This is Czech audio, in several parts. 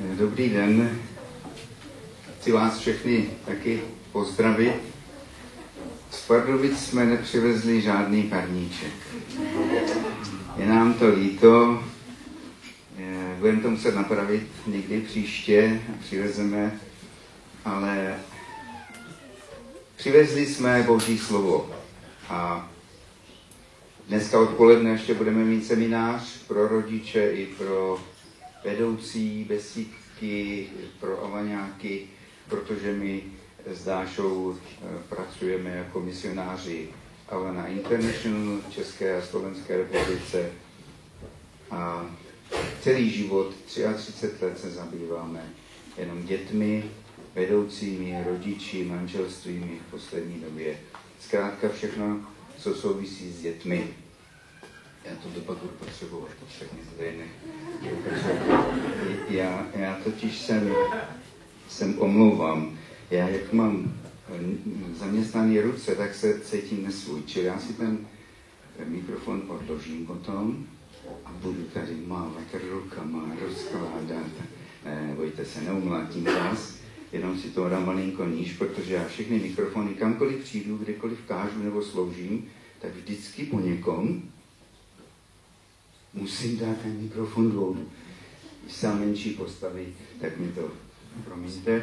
Dobrý den. Chci vás všechny taky pozdravit. Z Pardubic jsme nepřivezli žádný parníček. Je nám to líto, budeme to muset napravit někdy příště a přivezeme, ale přivezli jsme Boží slovo. A dneska odpoledne ještě budeme mít seminář pro rodiče i pro vedoucí besídky, pro avaňáky, protože my s Dášou eh, pracujeme jako misionáři Avana International v České a Slovenské republice. A celý život, 33 let se zabýváme jenom dětmi, vedoucími, rodiči, manželstvími v poslední době. Zkrátka všechno, co souvisí s dětmi. Já to pak budu potřebovat, všechny zde já, já totiž jsem, jsem omlouvám. Já jak mám zaměstnané ruce, tak se cítím nesvůj. Čili já si ten mikrofon odložím potom a budu tady mávat rukama, rozkládat. Ne, bojte se, neumlátím vás, jenom si to dám malinko níž, protože já všechny mikrofony, kamkoliv přijdu, kdekoliv kážu nebo sloužím, tak vždycky po někom musím dát ten mikrofon dolů. Když sám menší postavy, tak mi to promiňte.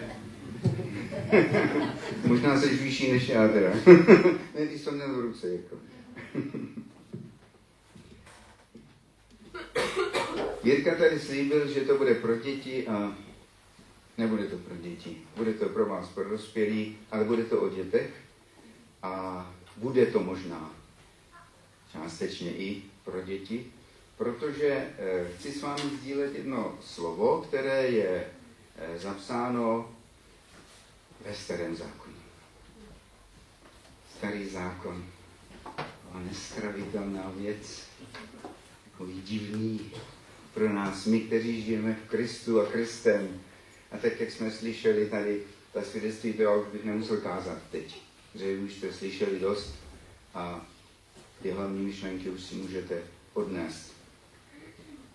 Možná se vyšší než já teda. ne, když jsem měl v ruce. Jako. Jirka tady slíbil, že to bude pro děti a nebude to pro děti. Bude to pro vás, pro dospělí, ale bude to o dětech a bude to možná částečně i pro děti, protože eh, chci s vámi sdílet jedno slovo, které je eh, zapsáno ve starém zákoně. Starý zákon, a nestravitelná věc, takový divný pro nás, my, kteří žijeme v Kristu a Kristem. A tak, jak jsme slyšeli tady, ta svědectví, to už bych nemusel kázat teď, že už jste slyšeli dost a ty hlavní myšlenky už si můžete odnést.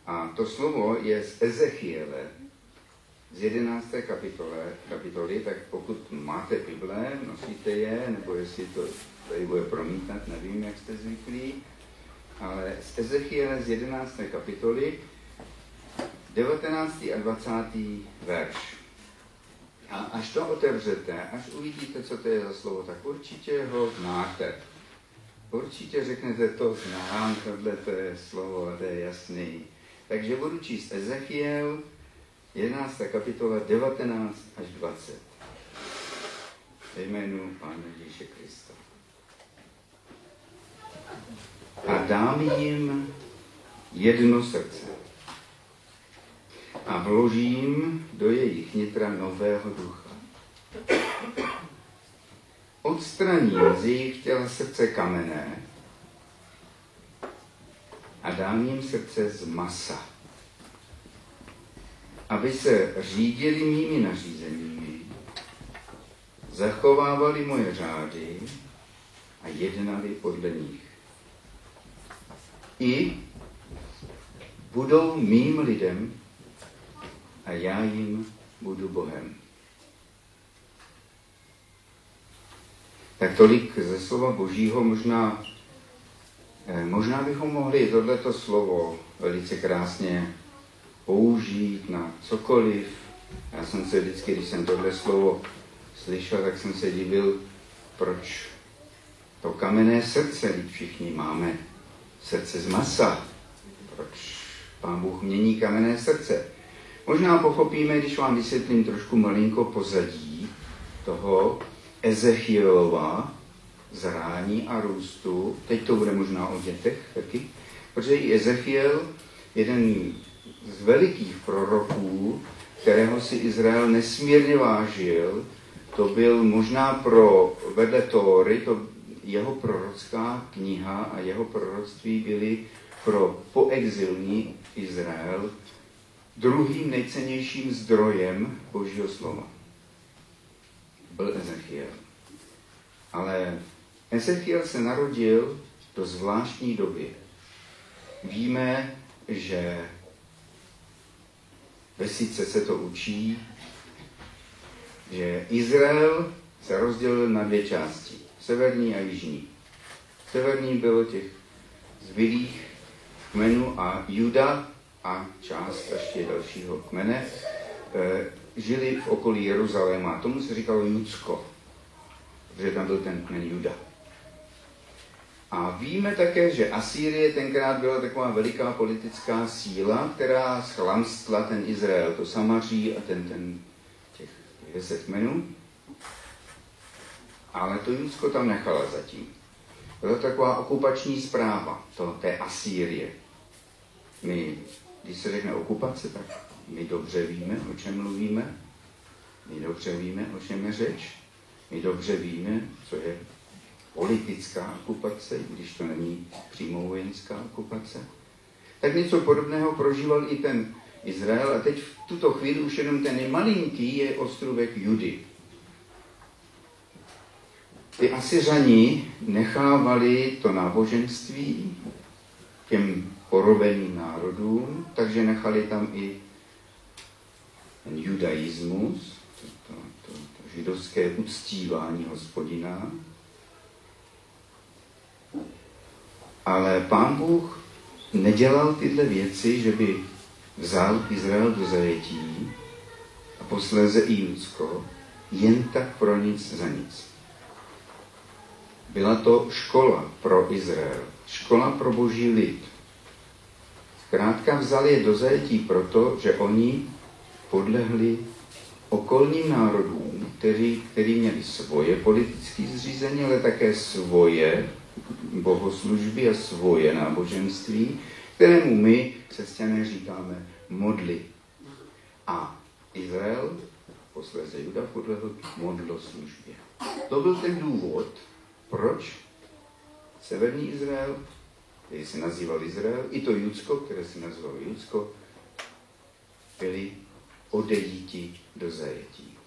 A to slovo je z Ezechiele, z 11. Kapitole, kapitoly, tak pokud máte Bible, nosíte je, nebo jestli to tady bude promítat, nevím, jak jste zvyklí, ale z Ezechiele z 11. kapitoly, 19. a 20. verš. A až to otevřete, až uvidíte, co to je za slovo, tak určitě ho znáte. Určitě řeknete, to znám, tohle to je slovo, to je jasný. Takže budu číst Ezechiel, 11. kapitola, 19 až 20. Ve jménu Pána Ježíše Krista. A dám jim jedno srdce a vložím do jejich nitra nového ducha. Odstraním z jejich těla srdce kamenné a dám jim srdce z masa, aby se řídili mými nařízeními, zachovávali moje řády a jednali podle nich. I budou mým lidem a já jim budu Bohem. Tak tolik ze slova Božího možná možná bychom mohli tohleto slovo velice krásně použít na cokoliv. Já jsem se vždycky, když jsem tohle slovo slyšel, tak jsem se divil, proč to kamenné srdce, když všichni máme srdce z masa. Proč pán Bůh mění kamenné srdce? Možná pochopíme, když vám vysvětlím trošku malinko pozadí toho Ezechielova, zrání a růstu. Teď to bude možná o dětech taky, protože Ezechiel, jeden z velikých proroků, kterého si Izrael nesmírně vážil, to byl možná pro vedle Tóry, to jeho prorocká kniha a jeho proroctví byly pro poexilní Izrael druhým nejcennějším zdrojem Božího slova. Byl Ezechiel. Ale Ezechiel se narodil do zvláštní doby. Víme, že vesnice se to učí, že Izrael se rozdělil na dvě části, severní a jižní. Severní bylo těch zbylých kmenů a Juda a část ještě dalšího kmene e, žili v okolí Jeruzaléma. Tomu se říkalo Judsko, protože tam byl ten kmen Juda. A víme také, že Asýrie tenkrát byla taková veliká politická síla, která schlamstla ten Izrael, to Samaří a ten, ten těch, deset kmenů. Ale to Judsko tam nechala zatím. Byla to taková okupační zpráva to, té Asýrie. My, když se řekne okupace, tak my dobře víme, o čem mluvíme. My dobře víme, o čem je řeč. My dobře víme, co je politická okupace, když to není přímo vojenská okupace. Tak něco podobného prožíval i ten Izrael a teď v tuto chvíli už jenom ten malinký je ostrovek Judy. Ty Asiřani nechávali to náboženství těm porobeným národům, takže nechali tam i ten judaismus, to, to, to, to židovské uctívání hospodina, Ale pán Bůh nedělal tyhle věci, že by vzal Izrael do zajetí a posléze i Judsko jen tak pro nic za nic. Byla to škola pro Izrael, škola pro boží lid. Zkrátka vzal je do zajetí proto, že oni podlehli okolním národům, který, který měli svoje politické zřízení, ale také svoje bohoslužby a svoje náboženství, kterému my, křesťané, říkáme modly. A Izrael, posléze Juda, podlehl modloslužbě. To byl ten důvod, proč severní Izrael, který se nazýval Izrael, i to Judsko, které se nazývalo Judsko, byli odejíti do zajetí.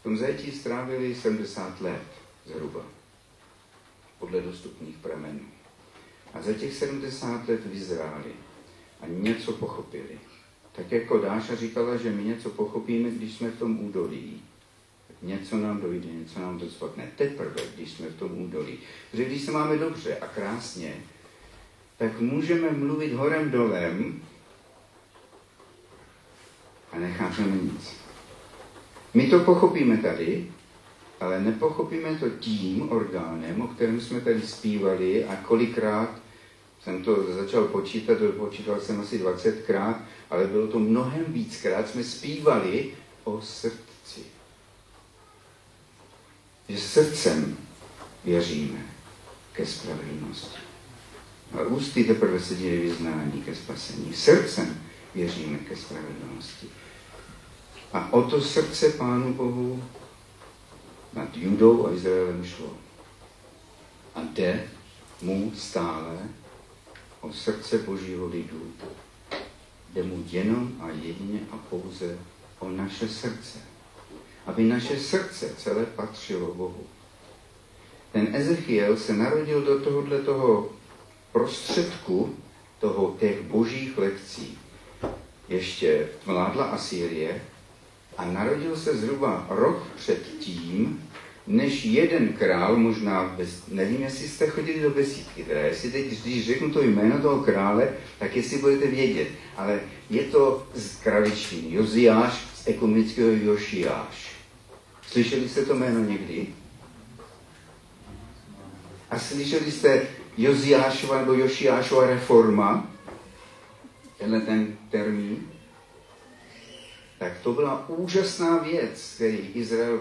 V tom zajetí strávili 70 let zhruba podle dostupných pramenů. A za těch 70 let vyzráli a něco pochopili. Tak jako Dáša říkala, že my něco pochopíme, když jsme v tom údolí. Něco nám dojde, něco nám to spadne. Teprve, když jsme v tom údolí. Protože když se máme dobře a krásně, tak můžeme mluvit horem dolem a nechápeme nic. My to pochopíme tady, ale nepochopíme to tím orgánem, o kterém jsme tady zpívali a kolikrát jsem to začal počítat, počítal jsem asi 20krát, ale bylo to mnohem víckrát, jsme zpívali o srdci. Že srdcem věříme ke spravedlnosti. A ústy teprve se děje vyznání ke spasení. Srdcem věříme ke spravedlnosti. A o to srdce Pánu Bohu nad Judou a Izraelem šlo. A jde mu stále o srdce Božího lidu. Jde mu jenom a jedině a pouze o naše srdce. Aby naše srdce celé patřilo Bohu. Ten Ezechiel se narodil do tohohle toho prostředku toho těch božích lekcí. Ještě vládla Asýrie a narodil se zhruba rok před tím, než jeden král, možná, bez, nevím, jestli jste chodili do besídky, teda jestli teď, když řeknu to jméno toho krále, tak jestli budete vědět, ale je to z králičtiny, Joziáš z ekumenického Jošiáš. Slyšeli jste to jméno někdy? A slyšeli jste Joziášova nebo Jošiášova reforma? Tenhle ten termín? Tak to byla úžasná věc, který Izrael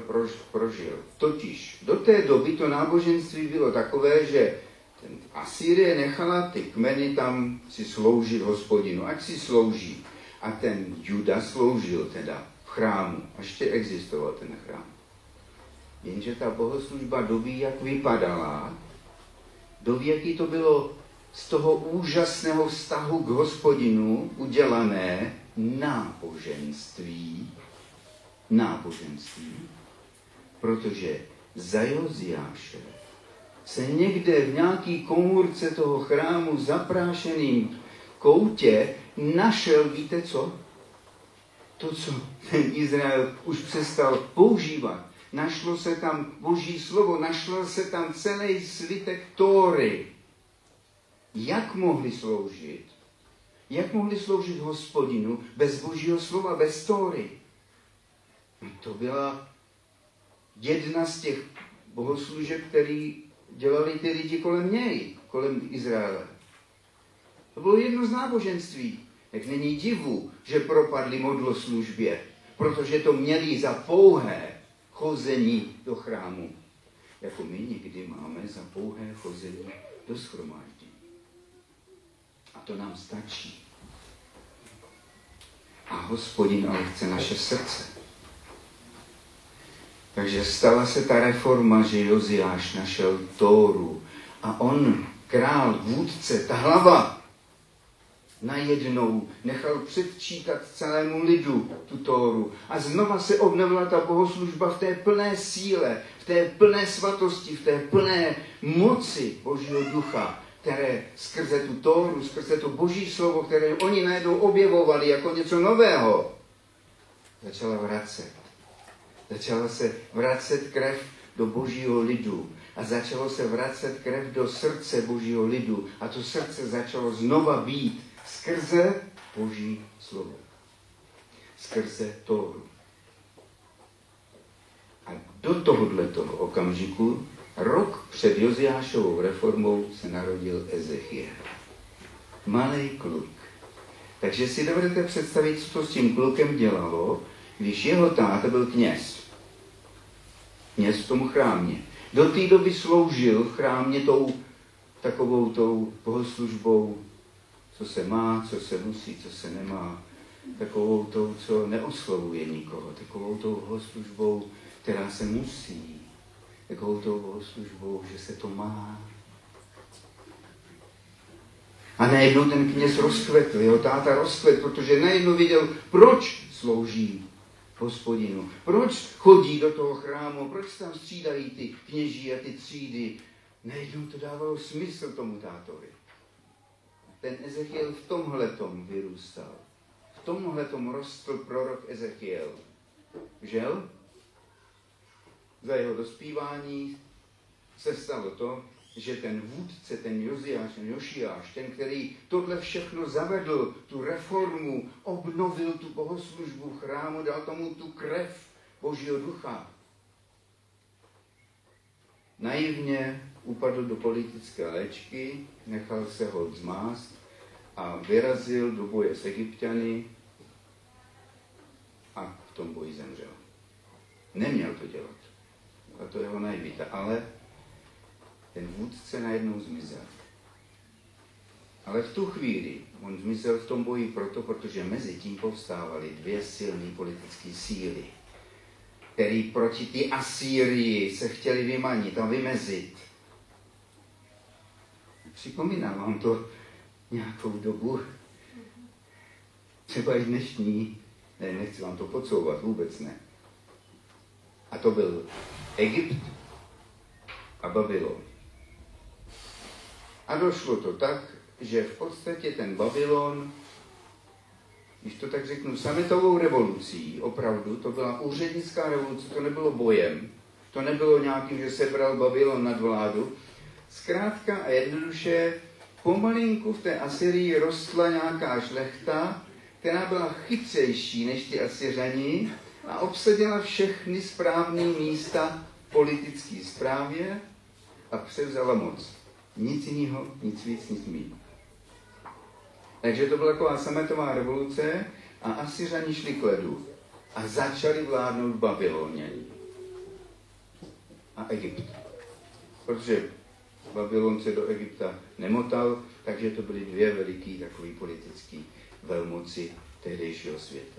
prožil. Totiž do té doby to náboženství bylo takové, že ten Asýrie nechala ty kmeny tam si sloužit hospodinu, ať si slouží. A ten Juda sloužil teda v chrámu. A ještě existoval ten chrám. Jenže ta bohoslužba doby, jak vypadala, doby, jaký to bylo z toho úžasného vztahu k hospodinu udělané, náboženství, náboženství, protože za Joziáše se někde v nějaký komůrce toho chrámu zaprášeným koutě našel, víte co? to, co ten Izrael už přestal používat. Našlo se tam boží slovo, našlo se tam celý svitek Tóry. Jak mohli sloužit? Jak mohli sloužit hospodinu bez božího slova, bez Tóry? No, to byla jedna z těch bohoslužeb, který dělali ty lidi kolem něj, kolem Izraele. To bylo jedno z náboženství. Tak není divu, že propadli modloslužbě, protože to měli za pouhé chození do chrámu. Jako my někdy máme za pouhé chození do schromáždění. A to nám stačí. A hospodin ale chce naše srdce. Takže stala se ta reforma, že Joziáš našel Tóru a on, král, vůdce, ta hlava, najednou nechal předčítat celému lidu tu Tóru. A znova se obnovila ta bohoslužba v té plné síle, v té plné svatosti, v té plné moci Božího ducha, které skrze tu Tóru, skrze to Boží slovo, které oni najednou objevovali jako něco nového, začala vracet. Začala se vracet krev do božího lidu a začalo se vracet krev do srdce božího lidu a to srdce začalo znova být skrze boží slovo. Skrze Tóru. A do tohohle toho okamžiku, rok před Joziášovou reformou, se narodil Ezechiel. Malý kluk. Takže si dovedete představit, co to s tím klukem dělalo, když jeho táta byl kněz. Kněz v tom chrámě. Do té doby sloužil v chrámě tou takovou tou bohoslužbou, co se má, co se musí, co se nemá. Takovou tou, co neoslovuje nikoho. Takovou tou bohoslužbou, která se musí. Takovou tou bohoslužbou, že se to má. A najednou ten kněz rozkvetl, jeho táta rozkvetl, protože najednou viděl, proč slouží hospodinu. Proč chodí do toho chrámu, proč tam střídají ty kněží a ty třídy. Najednou to dávalo smysl tomu tátovi. Ten Ezechiel v tomhle tom vyrůstal. V tomhle tom rostl prorok Ezechiel. Žel? Za jeho dospívání se stalo to, že ten vůdce, ten Joziáš, ten Jošiáš, ten, který tohle všechno zavedl, tu reformu, obnovil tu bohoslužbu chrámu, dal tomu tu krev Božího ducha, naivně upadl do politické léčky, nechal se ho zmást a vyrazil do boje s Egyptiany a v tom boji zemřel. Neměl to dělat. A to jeho naivita. Ale ten vůdce najednou zmizel. Ale v tu chvíli on zmizel v tom boji proto, protože mezi tím povstávaly dvě silné politické síly, které proti ty Asýrii se chtěli vymanit a vymezit. Připomínám vám to nějakou dobu, třeba i dnešní, ne, nechci vám to podsouvat, vůbec ne. A to byl Egypt a Babylon. A došlo to tak, že v podstatě ten Babylon, když to tak řeknu, sametovou revolucí, opravdu, to byla úřednická revoluce, to nebylo bojem, to nebylo nějakým, že sebral Babylon nad vládu. Zkrátka a jednoduše, pomalinku v té Asyrii rostla nějaká šlechta, která byla chytřejší než ty Asyřani a obsadila všechny správné místa politické správě a převzala moc. Nic jiného, nic víc, nic méně. Takže to byla taková sametová revoluce a Asyřani šli k ledu a začali vládnout v Babyloně a Egypt. Protože Babylon se do Egypta nemotal, takže to byly dvě veliký takový politický velmoci tehdejšího světa.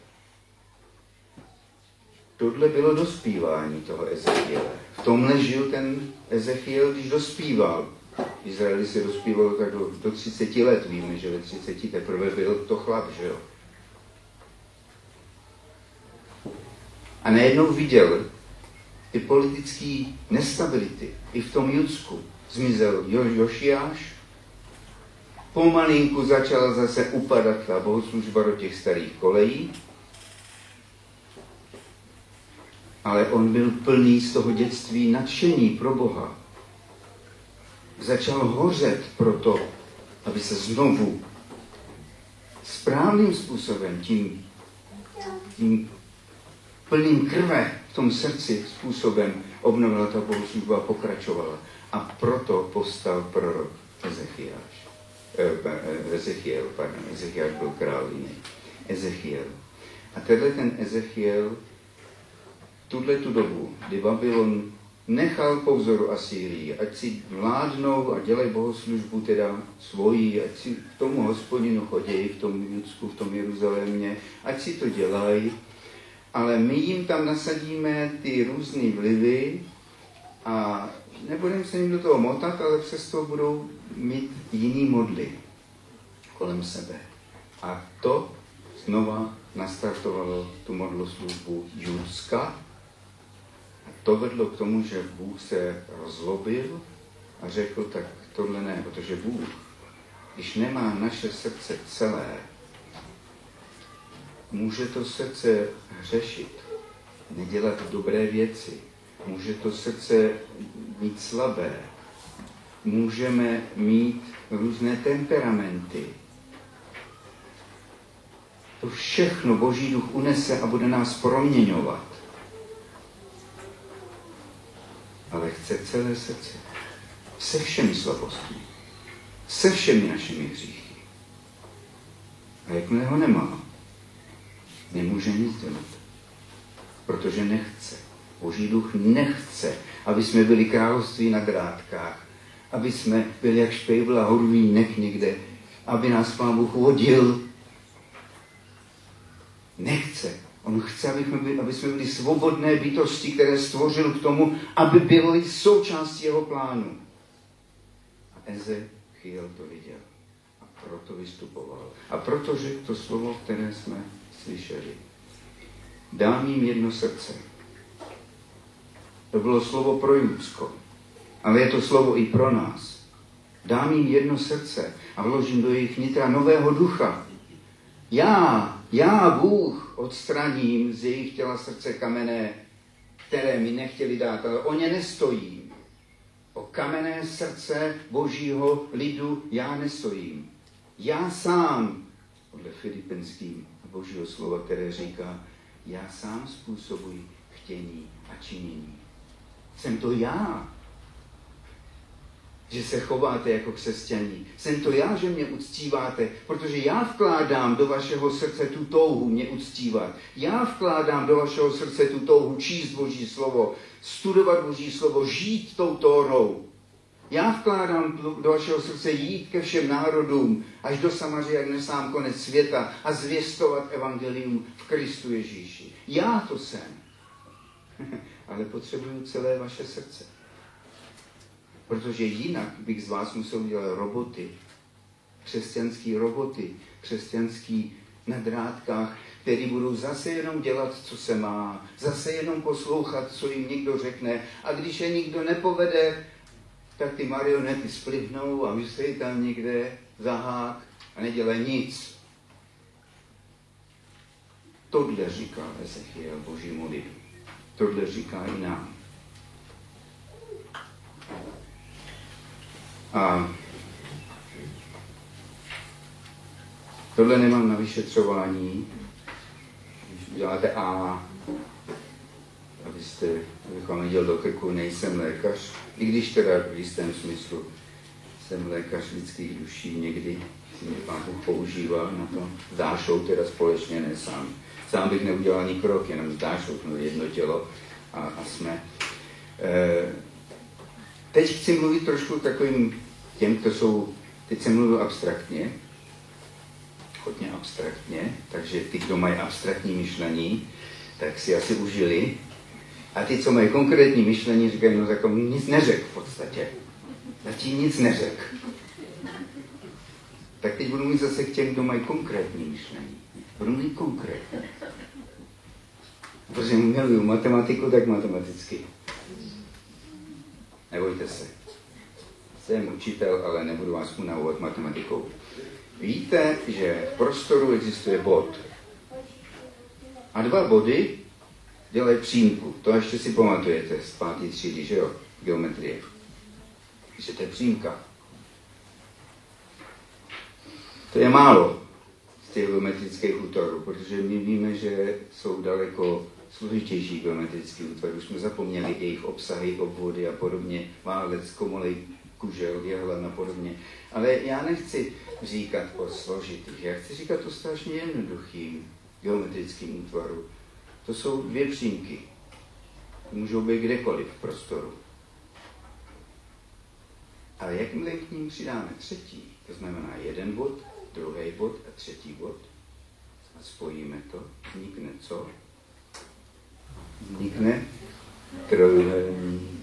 Tohle bylo dospívání toho Ezechiele. V tomhle žil ten Ezechiel, když dospíval. Izraeli se dospívalo tak do, do 30 let. Víme, že ve 30 teprve byl to chlap, že jo. A najednou viděl ty politické nestability. I v tom Judsku zmizel jo, Jošiáš. Pomalinku začala zase upadat ta bohoslužba do těch starých kolejí. Ale on byl plný z toho dětství nadšení pro Boha. Začal hořet proto, aby se znovu správným způsobem, tím, tím plným krve v tom srdci způsobem obnovila ta bohoslužba a pokračovala. A proto postal prorok Ezechiáš. Eh, Ezechiel, pardon, Ezechiel byl král jiný. Ezechiel. A tenhle ten Ezechiel tuhle tu dobu, kdy Babylon nechal po vzoru Asýrii, ať si vládnou a dělají bohoslužbu teda svoji, ať si k tomu hospodinu chodí v tom Judsku, v tom Jeruzalémě, ať si to dělají, ale my jim tam nasadíme ty různé vlivy a nebudeme se jim do toho motat, ale přesto budou mít jiný modly kolem sebe. A to znova nastartovalo tu modloslužbu Judska. To vedlo k tomu, že Bůh se rozlobil a řekl, tak tohle ne, protože Bůh, když nemá naše srdce celé, může to srdce hřešit, nedělat dobré věci, může to srdce být slabé, můžeme mít různé temperamenty. To všechno Boží duch unese a bude nás proměňovat. Ale chce celé srdce. Se všemi slabostmi. Se všemi našimi hříchy. A jakmile ho nemá, nemůže nic dělat. Protože nechce. Boží duch nechce, aby jsme byli království na drátkách, aby jsme byli jak špejbl a horvínek někde, aby nás Pán Bůh vodil. Nechce. On chce, aby jsme, byli, aby jsme byli svobodné bytosti, které stvořil k tomu, aby byly součástí jeho plánu. A Ezechiel to viděl. A proto vystupoval. A proto řekl to slovo, které jsme slyšeli. Dám jim jedno srdce. To bylo slovo pro Judsko. Ale je to slovo i pro nás. Dám jim jedno srdce a vložím do jejich nitra nového ducha. Já, já, Bůh, odstraním z jejich těla srdce kamenné, které mi nechtěli dát, ale o ně nestojím. O kamenné srdce božího lidu já nestojím. Já sám, podle Filipenským božího slova, které říká, já sám způsobuji chtění a činění. Jsem to já, že se chováte jako křesťaní. Jsem to já, že mě uctíváte, protože já vkládám do vašeho srdce tu touhu mě uctívat. Já vkládám do vašeho srdce tu touhu číst Boží slovo, studovat Boží slovo, žít tou Tórou. Já vkládám do vašeho srdce jít ke všem národům, až do Samaří, jak nesám konec světa a zvěstovat evangelium v Kristu Ježíši. Já to jsem. Ale potřebuju celé vaše srdce. Protože jinak bych z vás musel dělat roboty, křesťanský roboty, křesťanský na drátkách, který budou zase jenom dělat, co se má, zase jenom poslouchat, co jim někdo řekne. A když je nikdo nepovede, tak ty marionety splivnou a myslí tam někde zahák a nedělají nic. Tohle říká Ezechiel božímu lidu. Tohle říká i nám. A tohle nemám na vyšetřování. Děláte A, abyste, abych vám viděl do krku, nejsem lékař, i když teda v jistém smyslu jsem lékař lidských duší někdy, mě pán Bůh používá na to. Dášou teda společně, ne sám. Sám bych neudělal ani krok, jenom s Dášou, no jedno tělo a, a jsme. E, Teď chci mluvit trošku takovým těm, kdo jsou, teď jsem mluvil abstraktně, hodně abstraktně, takže ty, kdo mají abstraktní myšlení, tak si asi užili. A ty, co mají konkrétní myšlení, říkají, no tak nic neřek v podstatě. Zatím nic neřek. Tak teď budu mít zase k těm, kdo mají konkrétní myšlení. Budu mít konkrétní. Protože miluju matematiku, tak matematicky. Nebojte se. Jsem učitel, ale nebudu vás unavovat matematikou. Víte, že v prostoru existuje bod. A dva body dělají přímku. To ještě si pamatujete z pátý třídy, že jo? Geometrie. Že to je přímka. To je málo z těch geometrických útvarů, protože my víme, že jsou daleko složitější geometrické útvary. Už jsme zapomněli jejich obsahy, obvody a podobně, válec, komolej, kužel, jehlen a podobně. Ale já nechci říkat o složitých, já chci říkat o strašně jednoduchým geometrickým útvaru. To jsou dvě přímky. Můžou být kdekoliv v prostoru. Ale jakmile k ním přidáme třetí, to znamená jeden bod, druhý bod a třetí bod, a spojíme to, vznikne co? Vznikne trojuhelník.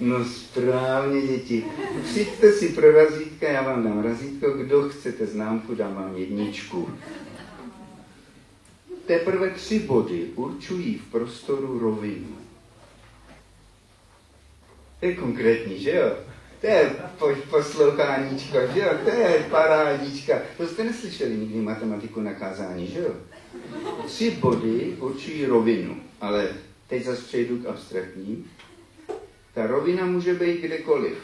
No správně, děti. Přijďte si pro razítka, já vám dám razítko. Kdo chcete známku, dám vám jedničku. Teprve tři body určují v prostoru rovinu. To je konkrétní, že jo? To je posloucháníčko, že jo? To je parádička. To jste neslyšeli nikdy matematiku na kázání, že jo? Tři body určují rovinu, ale teď zase přejdu k abstraktním. Ta rovina může být kdekoliv.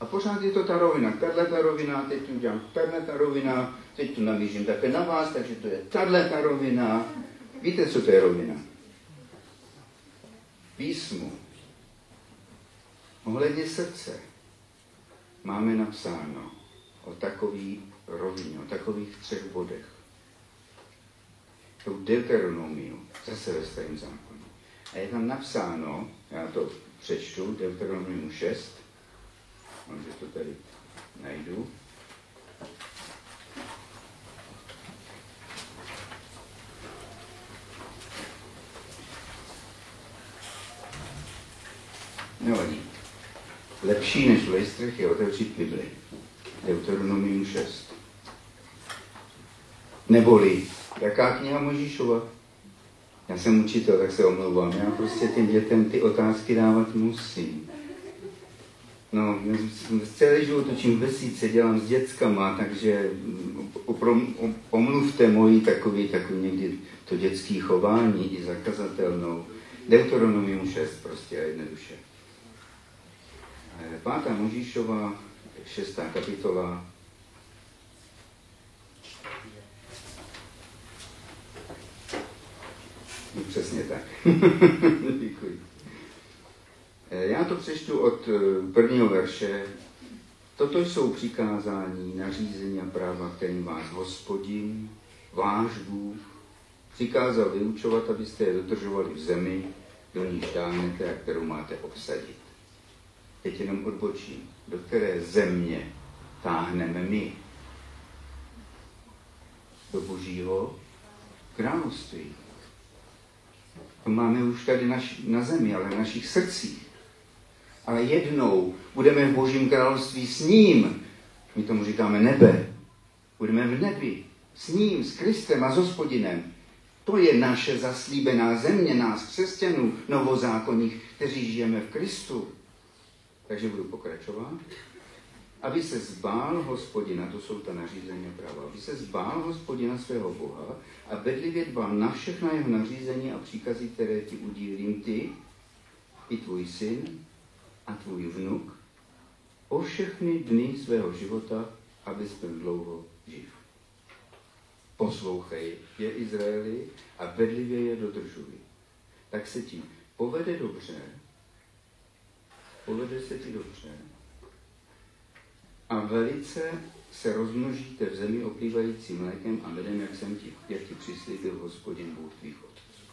A pořád je to ta rovina. Tahle ta rovina, teď tu udělám, tahle ta rovina, teď tu namířím také na vás, takže to je tahle ta rovina. Víte, co to je rovina? Písmu. Ohledně srdce máme napsáno o takový rovině, o takových třech bodech. To Deuteronomiu, zase ve starém zákoně. A je tam napsáno, já to přečtu, Deuteronomium 6, že to tady najdu. Nevadí. Lepší než lejstrech je otevřít Bibli. Deuteronomium 6. Neboli, jaká kniha Možíšova? Já jsem učitel, tak se omlouvám. Já prostě těm dětem ty otázky dávat musím. No, celý život učím vesíce, dělám s dětskama, takže omluvte moji takový, takový někdy to dětský chování i zakazatelnou. Deuteronomium 6 prostě a jednoduše. Pátá Možíšova, šestá kapitola, přesně tak. Děkuji. Eh, já to přečtu od eh, prvního verše. Toto jsou přikázání, nařízení a práva, kterým vás hospodin, váš Bůh, přikázal vyučovat, abyste je dodržovali v zemi, do níž dáhnete a kterou máte obsadit. Teď jenom odbočím. Do které země táhneme my? Do božího království. To máme už tady naš, na zemi, ale v našich srdcích. Ale jednou budeme v Božím království s ním. My tomu říkáme nebe. Budeme v nebi. S ním, s Kristem a s hospodinem. To je naše zaslíbená země, nás křesťanů, novozákonních, kteří žijeme v Kristu. Takže budu pokračovat. Aby se zbál hospodina, to jsou ta nařízení práva, aby se zbál hospodina svého Boha a bedlivě dbal na všechna jeho nařízení a příkazy, které ti udílím ty, i tvůj syn a tvůj vnuk, o všechny dny svého života, abys byl dlouho živ. Poslouchej je Izraeli a bedlivě je dodržuj. Tak se ti povede dobře, povede se ti dobře a velice se rozmnožíte v zemi oplývající mlékem a medem, jak jsem ti, jak ti přislíbil hospodin Bůh tvých otců.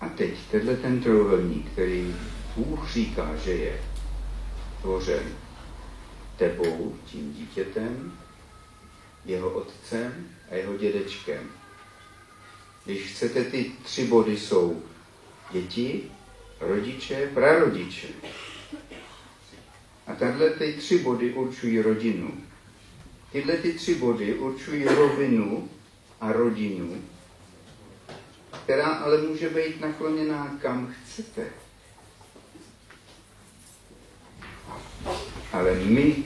A teď tenhle ten trojuhelník, který Bůh říká, že je tvořen tebou, tím dítětem, jeho otcem a jeho dědečkem. Když chcete, ty tři body jsou děti, rodiče, prarodiče. A tahle ty tři body určují rodinu. Tyhle ty tři body určují rovinu a rodinu, která ale může být nakloněná kam chcete. Ale my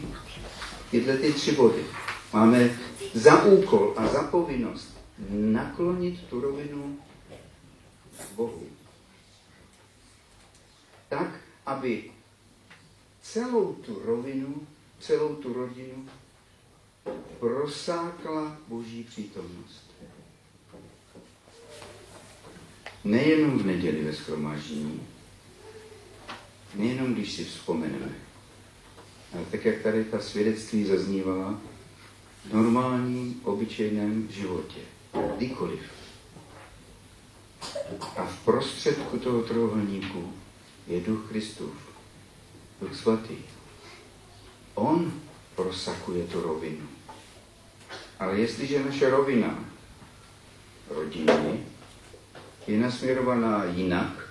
tyhle ty tři body máme za úkol a za povinnost naklonit tu rovinu Bohu. Tak, aby celou tu rovinu, celou tu rodinu prosákla Boží přítomnost. Nejenom v neděli ve schromáždění, nejenom když si vzpomeneme, ale tak, jak tady ta svědectví zaznívala, v normálním, obyčejném životě, kdykoliv. A v prostředku toho trojuhelníku je duch Kristův, duch svatý. On prosakuje tu rovinu. Ale jestliže naše rovina rodiny je nasměrovaná jinak,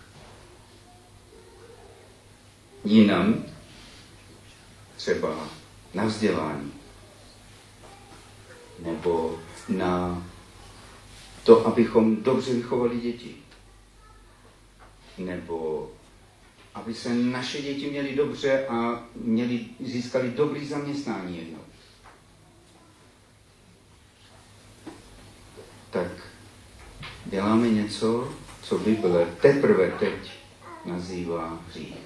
jinam, třeba na vzdělání, nebo na to, abychom dobře vychovali děti, nebo aby se naše děti měly dobře a měli, získali dobrý zaměstnání jednou. Tak děláme něco, co Bible teprve teď nazývá hřích.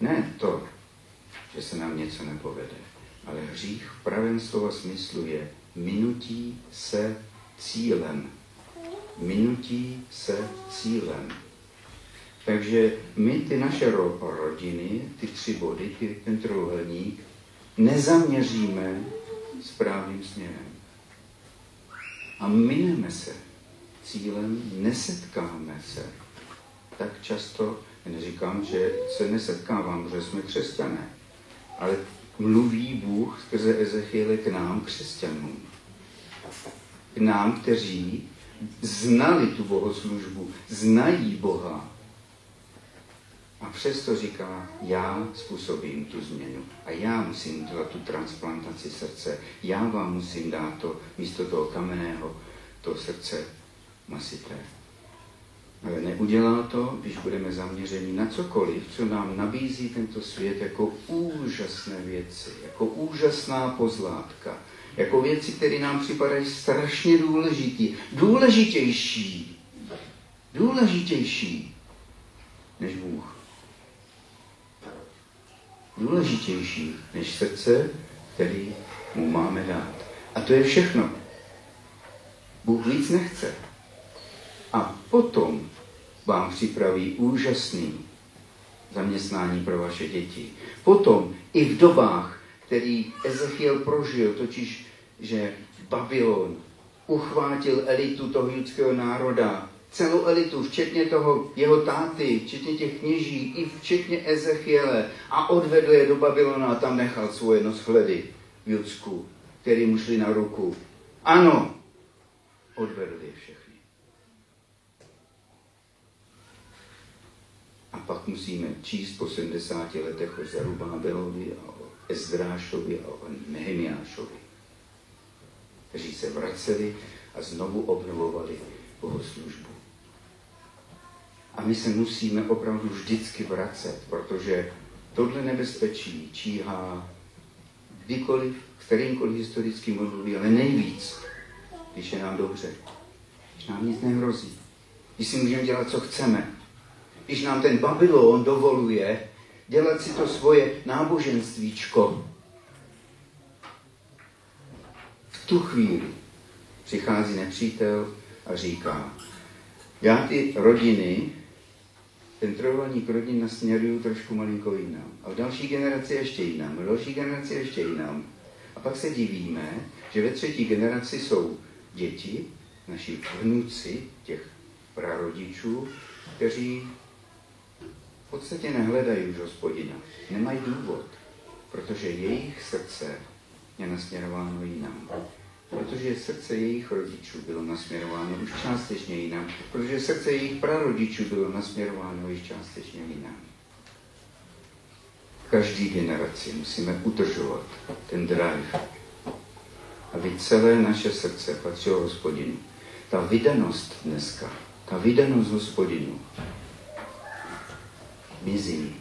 Ne to, že se nám něco nepovede, ale hřích v pravém slova smyslu je minutí se cílem. Minutí se cílem. Takže my ty naše ro- rodiny, ty tři body, ty, ten trojuhelník, nezaměříme správným směrem. A mineme se cílem, nesetkáme se. Tak často, neříkám, že se nesetkávám, že jsme křesťané, ale mluví Bůh skrze Ezechiele k nám, křesťanům. K nám, kteří znali tu bohoslužbu, znají Boha, a přesto říká, já způsobím tu změnu. A já musím dělat tu transplantaci srdce. Já vám musím dát to místo toho kamenného, to srdce masité. Ale neudělá to, když budeme zaměřeni na cokoliv, co nám nabízí tento svět jako úžasné věci, jako úžasná pozlátka, jako věci, které nám připadají strašně důležitý, důležitější, důležitější než Bůh důležitější než srdce, který mu máme dát. A to je všechno. Bůh víc nechce. A potom vám připraví úžasný zaměstnání pro vaše děti. Potom i v dobách, který Ezechiel prožil, totiž, že Babylon uchvátil elitu toho judského národa celou elitu, včetně toho jeho táty, včetně těch kněží, i včetně Ezechiele a odvedl je do Babylona a tam nechal svoje noshledy v Judsku, který mu šli na ruku. Ano, odvedl je všechny. A pak musíme číst po 70 letech o Zerubábelovi a o Ezdrášovi a o Nehemiášovi, kteří se vraceli a znovu obnovovali bohoslužbu. A my se musíme opravdu vždycky vracet, protože tohle nebezpečí číhá kdykoliv, kterýmkoliv historickým období, ale nejvíc, když je nám dobře, když nám nic nehrozí, když si můžeme dělat, co chceme, když nám ten Babylon dovoluje dělat si to svoje náboženstvíčko. V tu chvíli přichází nepřítel a říká, já ty rodiny ten trojuhelník rodin nasměruju trošku malinko jinam. A v další generaci ještě jinam, v další generaci ještě jinam. A pak se divíme, že ve třetí generaci jsou děti, naši vnuci těch prarodičů, kteří v podstatě nehledají už hospodina. Nemají důvod, protože jejich srdce je nasměrováno jinam protože srdce jejich rodičů bylo nasměrováno už částečně jinam, protože srdce jejich prarodičů bylo nasměrováno už částečně jinam. Každý generaci musíme udržovat ten drive, aby celé naše srdce patřilo hospodinu. Ta vydanost dneska, ta vydanost hospodinu mizí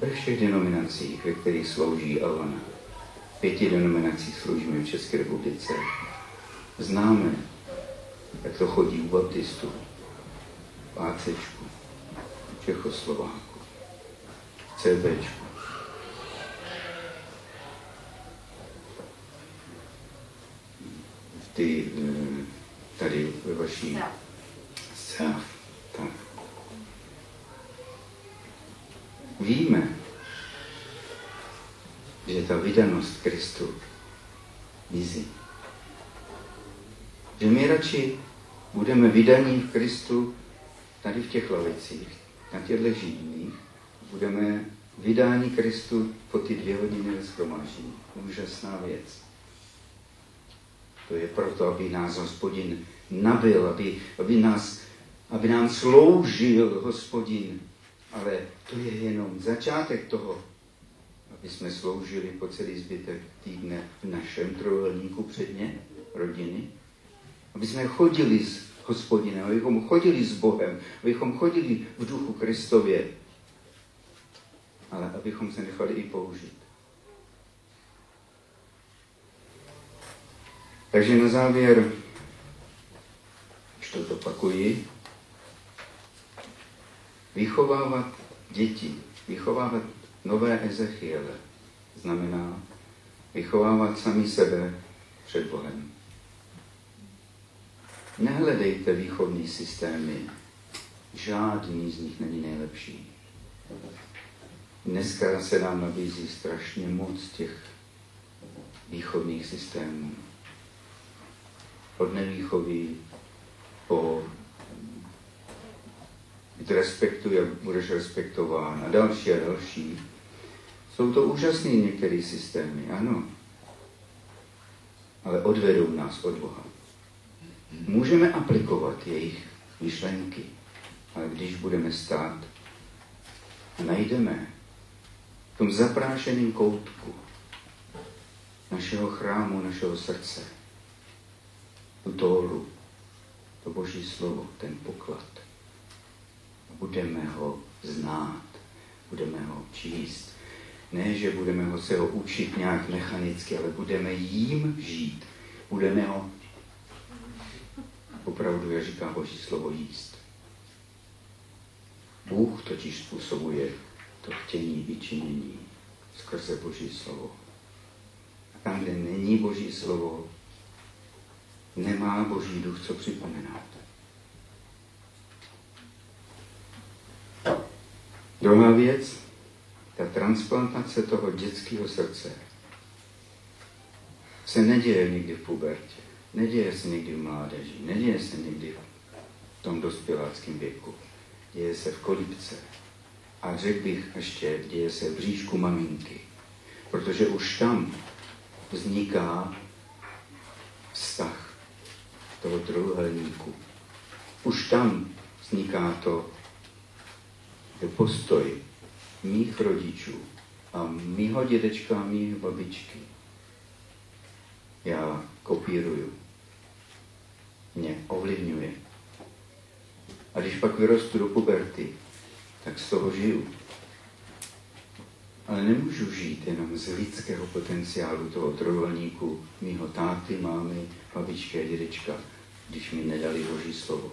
ve všech denominacích, ve kterých slouží Alana pěti denominacích sloužíme v České republice. Známe, jak to chodí u baptistů, v ACčku, Čechoslováku, CBčku. Ty eh, tady ve vaší scéně. Tak. Víme, že ta vydanost Kristu mizí. Že my radši budeme vydaní v Kristu tady v těch lavicích, na těchto židních, budeme vydání Kristu po ty dvě hodiny ve schromáždění. Úžasná věc. To je proto, aby nás hospodin nabil, aby, aby, nás, aby nám sloužil hospodin. Ale to je jenom začátek toho, aby jsme sloužili po celý zbytek týdne v našem trojuhelníku předně, rodiny, aby jsme chodili s hospodinem, abychom chodili s Bohem, abychom chodili v duchu Kristově, ale abychom se nechali i použít. Takže na závěr, když to opakuji, vychovávat děti, vychovávat nové Ezechiele znamená vychovávat sami sebe před Bohem. Nehledejte výchovní systémy. Žádný z nich není nejlepší. Dneska se nám nabízí strašně moc těch výchovných systémů. Od nevýchovy po respektuj, jak budeš respektován a další a další. Jsou to úžasné některé systémy, ano. Ale odvedou nás od Boha. Můžeme aplikovat jejich myšlenky, ale když budeme stát najdeme v tom zaprášeném koutku našeho chrámu, našeho srdce, tu tóru, to Boží slovo, ten poklad, budeme ho znát, budeme ho číst. Ne, že budeme ho se ho učit nějak mechanicky, ale budeme jím žít. Budeme ho opravdu, jak říká Boží slovo, jíst. Bůh totiž způsobuje to chtění i činění skrze Boží slovo. A tam, kde není Boží slovo, nemá Boží duch co připomenout. Druhá věc, ta transplantace toho dětského srdce se neděje někdy v pubertě, neděje se někdy v mládeži, neděje se někdy v tom dospěláckém věku. Děje se v kolibce. A řekl bych ještě, děje se v bříšku maminky. Protože už tam vzniká vztah toho trojuhelníku. Už tam vzniká to postoj mých rodičů a mýho dědečka a mých babičky. Já kopíruju. Mě ovlivňuje. A když pak vyrostu do puberty, tak z toho žiju. Ale nemůžu žít jenom z lidského potenciálu toho trojuhelníku mýho táty, mámy, babičky a dědečka, když mi nedali Boží slovo.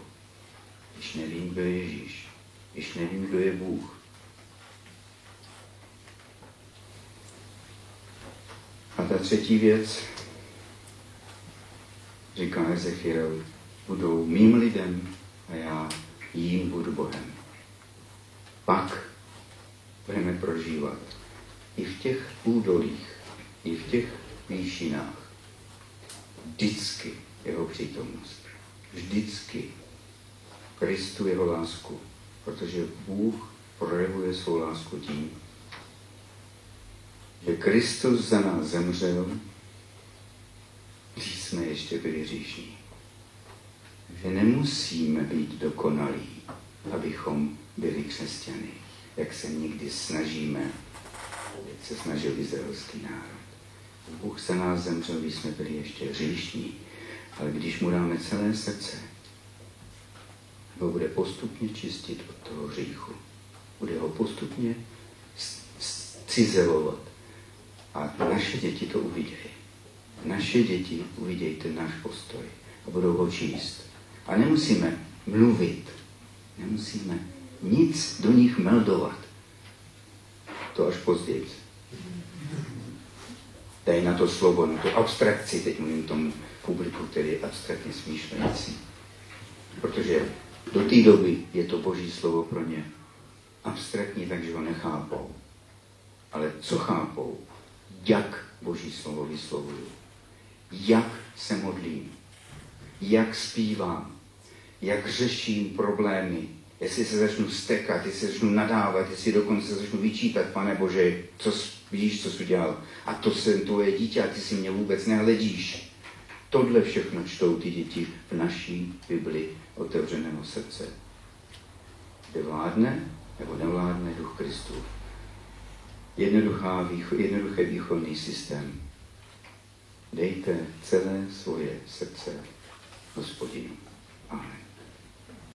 Když nevím, kdo je Ježíš když nevím, kdo je Bůh. A ta třetí věc, říká Ezechiel, budou mým lidem a já jím budu Bohem. Pak budeme prožívat i v těch údolích, i v těch výšinách vždycky jeho přítomnost. Vždycky Kristu jeho lásku protože Bůh projevuje svou lásku tím, že Kristus za nás zemřel, když jsme ještě byli říšní. Že nemusíme být dokonalí, abychom byli křesťany, jak se někdy snažíme, jak se snažil izraelský národ. Bůh za nás zemřel, když jsme byli ještě hříšní, ale když mu dáme celé srdce, ho bude postupně čistit od toho hříchu. Bude ho postupně cizelovat. A naše děti to uvidějí. naše děti uvidějte náš postoj a budou ho číst. A nemusíme mluvit, nemusíme nic do nich meldovat. To až později. Dej na to slovo, na to abstrakci, teď mluvím tomu publiku, který je abstraktně smýšlející. Protože do té doby je to boží slovo pro ně abstraktní, takže ho nechápou. Ale co chápou? Jak boží slovo vyslovuju? Jak se modlím? Jak zpívám? Jak řeším problémy? Jestli se začnu stekat, jestli se začnu nadávat, jestli dokonce začnu vyčítat, pane Bože, co vidíš, co jsi udělal. A to jsem tvoje dítě a ty si mě vůbec nehledíš. Tohle všechno čtou ty děti v naší Bibli otevřeného srdce. Kde vládne nebo nevládne duch Kristu. Jednoduchá, jednoduchý výchovný systém. Dejte celé svoje srdce hospodinu.